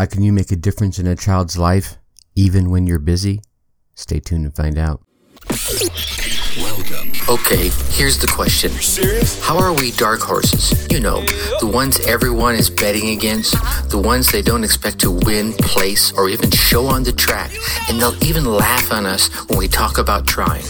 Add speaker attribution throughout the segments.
Speaker 1: How can you make a difference in a child's life even when you're busy? Stay tuned and find out.
Speaker 2: Welcome.
Speaker 3: Okay, here's the question.
Speaker 2: Serious?
Speaker 3: How are we dark horses? You know, the ones everyone is betting against, the ones they don't expect to win, place, or even show on the track, and they'll even laugh on us when we talk about trying.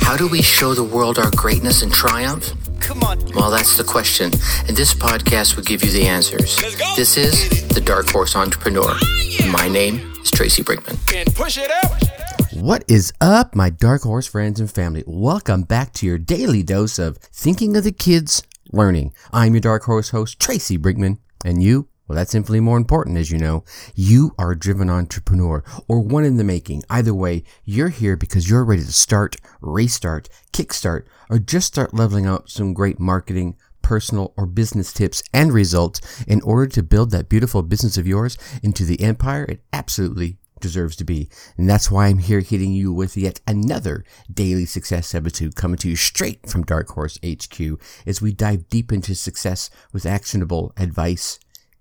Speaker 3: How do we show the world our greatness and triumph?
Speaker 2: Come on.
Speaker 3: Well, that's the question, and this podcast will give you the answers. This is The Dark Horse Entrepreneur. Ah, my name is Tracy Brinkman.
Speaker 2: And push it out.
Speaker 1: What is up, my dark horse friends and family? Welcome back to your daily dose of thinking of the kids learning. I'm your dark horse host, Tracy Brinkman, and you, well, that's infinitely more important, as you know. You are a driven entrepreneur or one in the making. Either way, you're here because you're ready to start, restart, kickstart, or just start leveling up some great marketing, personal, or business tips and results in order to build that beautiful business of yours into the empire it absolutely deserves to be. And that's why I'm here hitting you with yet another daily success episode coming to you straight from Dark Horse HQ as we dive deep into success with actionable advice,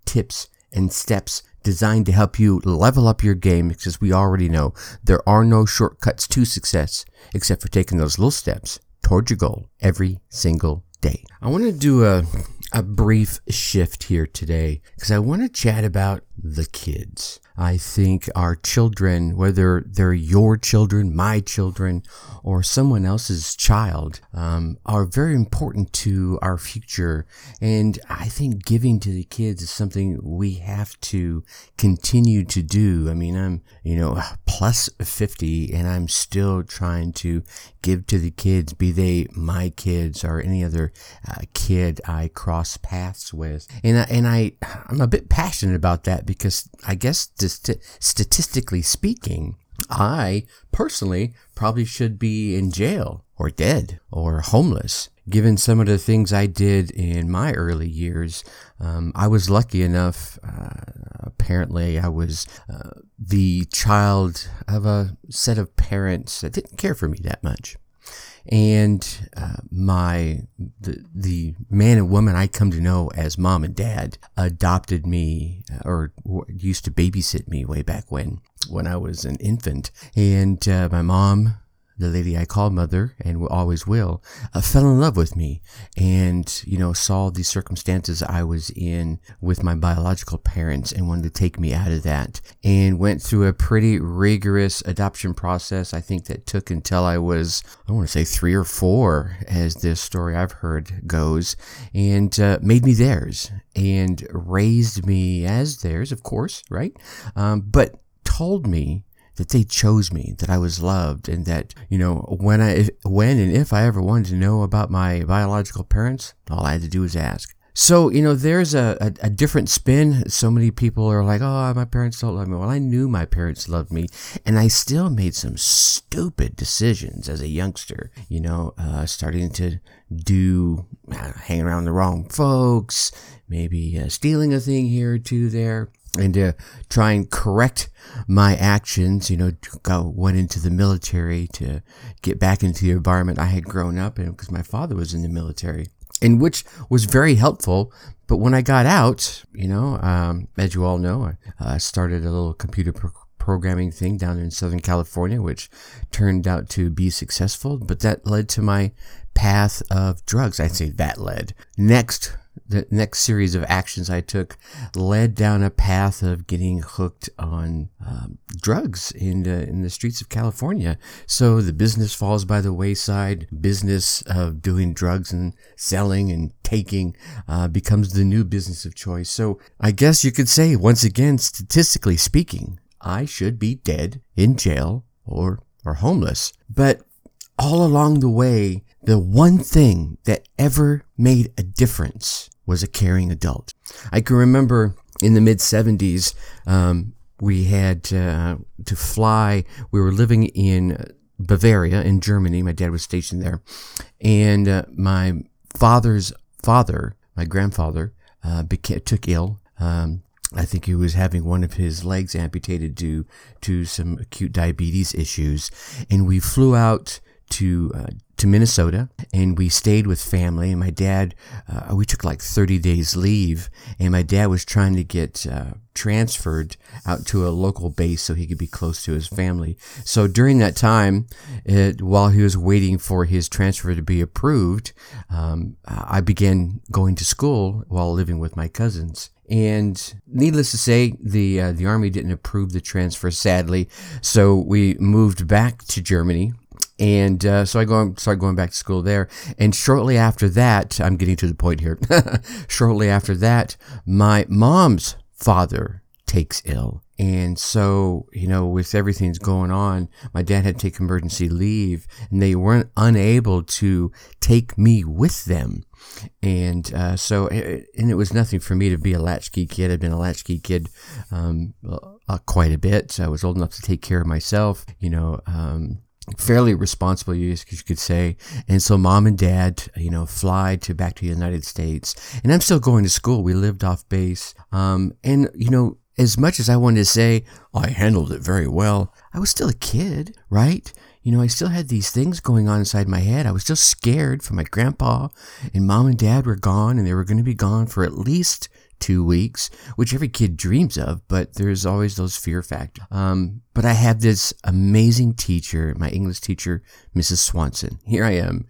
Speaker 1: tips, and steps designed to help you level up your game because we already know there are no shortcuts to success except for taking those little steps towards your goal every single day. I want to do a a brief shift here today because I want to chat about the kids. I think our children, whether they're your children, my children, or someone else's child, um, are very important to our future. And I think giving to the kids is something we have to continue to do. I mean, I'm, you know, plus 50 and I'm still trying to give to the kids, be they my kids or any other uh, kid I cross paths with. And and I, I'm a bit passionate about that because I guess just statistically speaking, I personally probably should be in jail or dead or homeless. Given some of the things I did in my early years, um, I was lucky enough. Uh, apparently, I was uh, the child of a set of parents that didn't care for me that much and uh, my the the man and woman I come to know as mom and dad adopted me uh, or used to babysit me way back when when I was an infant, and uh, my mom the lady I call mother and always will, uh, fell in love with me and, you know, saw the circumstances I was in with my biological parents and wanted to take me out of that and went through a pretty rigorous adoption process. I think that took until I was, I want to say three or four as this story I've heard goes and uh, made me theirs and raised me as theirs, of course, right? Um, but told me that they chose me, that I was loved, and that you know when I when and if I ever wanted to know about my biological parents, all I had to do was ask. So you know, there's a, a, a different spin. So many people are like, "Oh, my parents don't love me." Well, I knew my parents loved me, and I still made some stupid decisions as a youngster. You know, uh, starting to do uh, hang around the wrong folks, maybe uh, stealing a thing here or two there and to try and correct my actions, you know, go, went into the military to get back into the environment I had grown up in because my father was in the military, and which was very helpful. But when I got out, you know, um, as you all know, I uh, started a little computer pro- programming thing down in Southern California, which turned out to be successful. But that led to my path of drugs. I'd say that led. Next the next series of actions I took led down a path of getting hooked on um, drugs in the, in the streets of California. So the business falls by the wayside. Business of doing drugs and selling and taking uh, becomes the new business of choice. So I guess you could say, once again, statistically speaking, I should be dead in jail or or homeless. But all along the way, the one thing that ever made a difference was a caring adult. I can remember in the mid 70s, um, we had uh, to fly. We were living in Bavaria in Germany. My dad was stationed there. And uh, my father's father, my grandfather, uh, took ill. Um, I think he was having one of his legs amputated due to some acute diabetes issues. And we flew out to uh, to Minnesota and we stayed with family. And my dad, uh, we took like 30 days leave, and my dad was trying to get uh, transferred out to a local base so he could be close to his family. So during that time, it, while he was waiting for his transfer to be approved, um, I began going to school while living with my cousins. And needless to say, the uh, the army didn't approve the transfer, sadly. So we moved back to Germany and uh, so I go started going back to school there. And shortly after that, I'm getting to the point here. shortly after that, my mom's father takes ill. And so, you know, with everything's going on, my dad had to take emergency leave and they weren't unable to take me with them. And uh, so, and it was nothing for me to be a latchkey kid. I've been a latchkey kid um, uh, quite a bit. I was old enough to take care of myself, you know. Um, fairly responsible, use, you could say. And so mom and dad, you know, fly to back to the United States. And I'm still going to school. We lived off base. Um, and, you know, as much as I wanted to say, I handled it very well, I was still a kid, right? You know, I still had these things going on inside my head. I was just scared for my grandpa and mom and dad were gone and they were going to be gone for at least two weeks, which every kid dreams of, but there's always those fear factors. Um, but I have this amazing teacher, my English teacher, Mrs. Swanson. Here I am,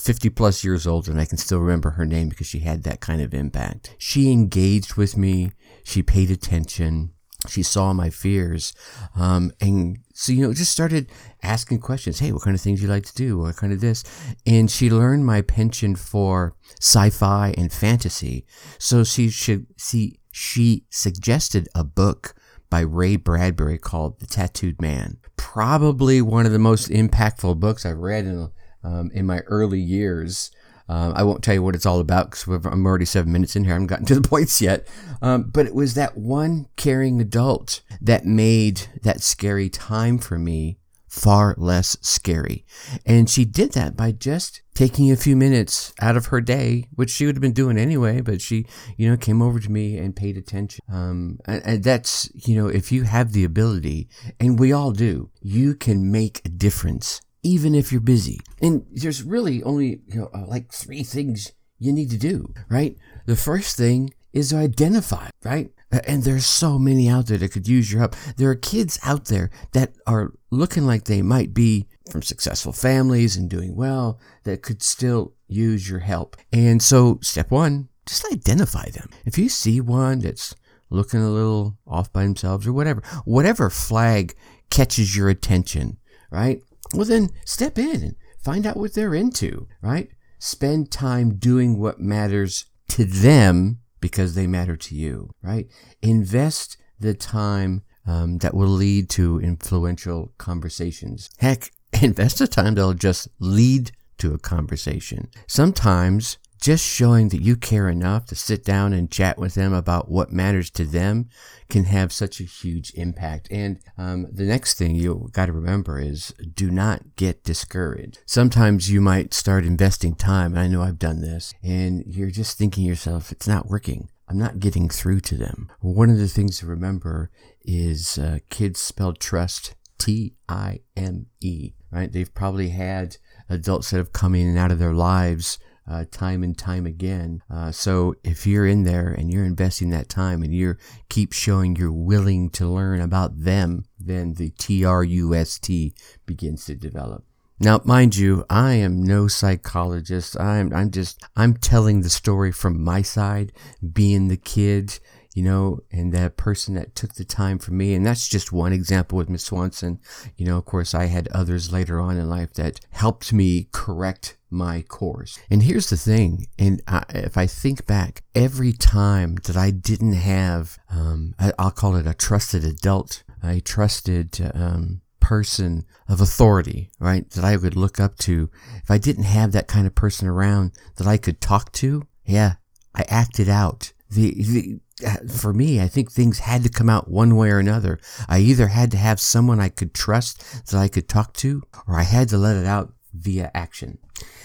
Speaker 1: 50 plus years old, and I can still remember her name because she had that kind of impact. She engaged with me, she paid attention she saw my fears um, and so you know just started asking questions. Hey what kind of things you like to do? What kind of this? And she learned my penchant for sci-fi and fantasy. So she should see she suggested a book by ray bradbury called the tattooed man. Probably one of the most impactful books i've read in, um, in my early years um, I won't tell you what it's all about because I'm already seven minutes in here. I haven't gotten to the points yet. Um, but it was that one caring adult that made that scary time for me far less scary. And she did that by just taking a few minutes out of her day, which she would have been doing anyway, but she, you know, came over to me and paid attention. Um, and, and that's, you know, if you have the ability, and we all do, you can make a difference even if you're busy. And there's really only you know, uh, like three things you need to do, right? The first thing is to identify, right? And there's so many out there that could use your help. There are kids out there that are looking like they might be from successful families and doing well that could still use your help. And so, step one, just identify them. If you see one that's looking a little off by themselves or whatever, whatever flag catches your attention, right? Well, then step in and find out what they're into, right? Spend time doing what matters to them because they matter to you, right? Invest the time um, that will lead to influential conversations. Heck, invest the time that'll just lead to a conversation. Sometimes just showing that you care enough to sit down and chat with them about what matters to them can have such a huge impact. And um, the next thing you got to remember is do not get discouraged. Sometimes you might start investing time, and I know I've done this, and you're just thinking yourself, it's not working. I'm not getting through to them. One of the things to remember is uh, kids spelled trust T I M E, right? They've probably had adults that have come in and out of their lives uh, time and time again. Uh, so if you're in there and you're investing that time and you keep showing you're willing to learn about them, then the TRUST begins to develop. Now, mind you, I am no psychologist. I'm, I'm just, I'm telling the story from my side, being the kid, you know, and that person that took the time for me. And that's just one example with Miss Swanson. You know, of course, I had others later on in life that helped me correct my course. And here's the thing, and I, if I think back, every time that I didn't have, um, I, will call it a trusted adult, a trusted um, person of authority, right, that I would look up to, if I didn't have that kind of person around that I could talk to, yeah, I acted out. The, the, for me, I think things had to come out one way or another. I either had to have someone I could trust that I could talk to, or I had to let it out via action.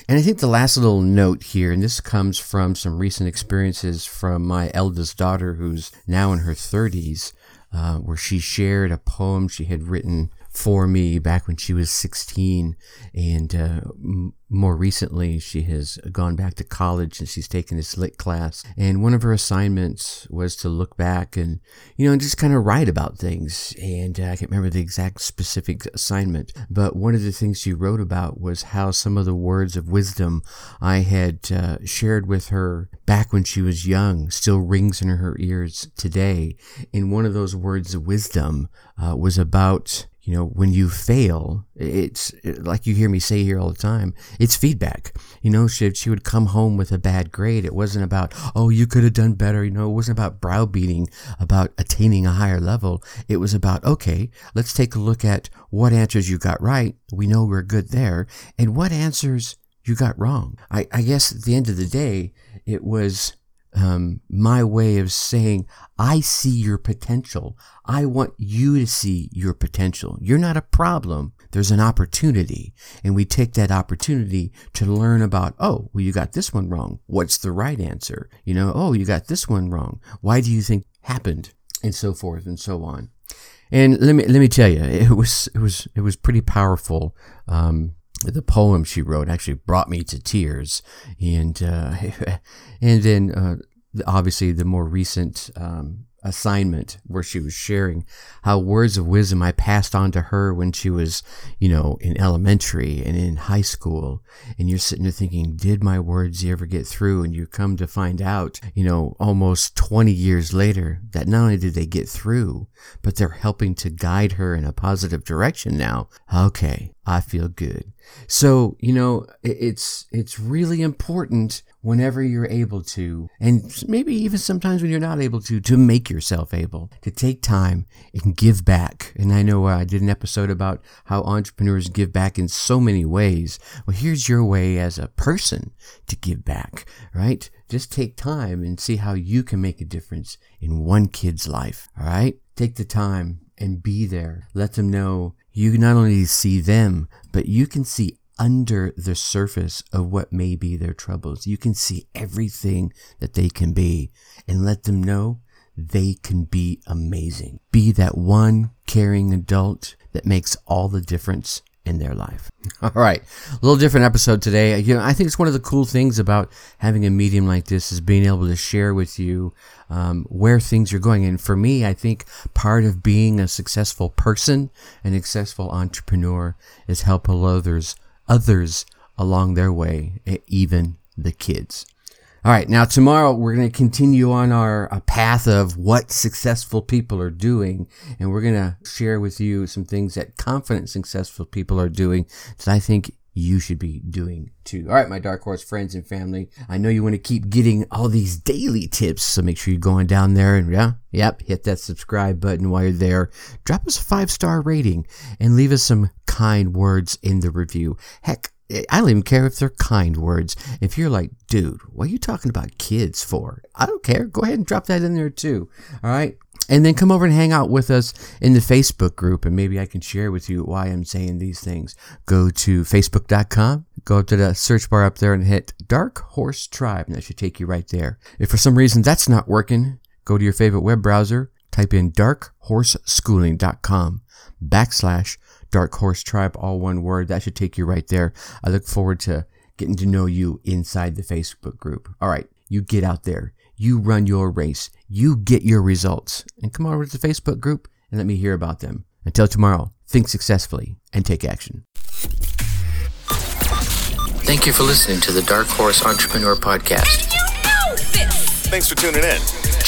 Speaker 1: And I think the last little note here, and this comes from some recent experiences from my eldest daughter, who's now in her 30s, uh, where she shared a poem she had written for me back when she was 16. And uh, m- more recently, she has gone back to college and she's taken this lit class. And one of her assignments was to look back and, you know, just kind of write about things. And uh, I can't remember the exact specific assignment, but one of the things she wrote about was how some of the words of wisdom I had uh, shared with her back when she was young still rings in her ears today. And one of those words of wisdom uh, was about you know, when you fail, it's like you hear me say here all the time, it's feedback. You know, she, she would come home with a bad grade. It wasn't about, oh, you could have done better. You know, it wasn't about browbeating, about attaining a higher level. It was about, okay, let's take a look at what answers you got right. We know we're good there. And what answers you got wrong. I, I guess at the end of the day, it was um, my way of saying, I see your potential. I want you to see your potential. You're not a problem. There's an opportunity. And we take that opportunity to learn about, oh, well, you got this one wrong. What's the right answer? You know, oh, you got this one wrong. Why do you think happened? And so forth and so on. And let me, let me tell you, it was, it was, it was pretty powerful. Um, the poem she wrote actually brought me to tears, and uh, and then uh, obviously the more recent um, assignment where she was sharing how words of wisdom I passed on to her when she was, you know, in elementary and in high school. And you're sitting there thinking, did my words ever get through? And you come to find out, you know, almost 20 years later that not only did they get through, but they're helping to guide her in a positive direction now. Okay. I feel good. So, you know, it's, it's really important whenever you're able to, and maybe even sometimes when you're not able to, to make yourself able to take time and give back. And I know uh, I did an episode about how entrepreneurs give back in so many ways. Well, here's your way as a person to give back, right? Just take time and see how you can make a difference in one kid's life. All right. Take the time and be there. Let them know you not only see them, but you can see under the surface of what may be their troubles. You can see everything that they can be and let them know they can be amazing. Be that one caring adult that makes all the difference in their life. All right, a little different episode today. You know, I think it's one of the cool things about having a medium like this is being able to share with you um, where things are going. And for me, I think part of being a successful person, an successful entrepreneur, is help others others along their way, even the kids. All right, now tomorrow we're going to continue on our uh, path of what successful people are doing, and we're going to share with you some things that confident, successful people are doing that I think you should be doing too. All right, my Dark Horse friends and family, I know you want to keep getting all these daily tips, so make sure you're going down there and yeah, yep, hit that subscribe button while you're there. Drop us a five star rating and leave us some kind words in the review. Heck, I don't even care if they're kind words. If you're like, dude, what are you talking about kids for? I don't care. Go ahead and drop that in there too. All right. And then come over and hang out with us in the Facebook group, and maybe I can share with you why I'm saying these things. Go to facebook.com, go to the search bar up there and hit Dark Horse Tribe, and that should take you right there. If for some reason that's not working, go to your favorite web browser, type in darkhorseschooling.com backslash Dark Horse Tribe, all one word. That should take you right there. I look forward to getting to know you inside the Facebook group. All right, you get out there, you run your race, you get your results, and come over to the Facebook group and let me hear about them. Until tomorrow, think successfully and take action.
Speaker 3: Thank you for listening to the Dark Horse Entrepreneur Podcast.
Speaker 2: Thanks for tuning in.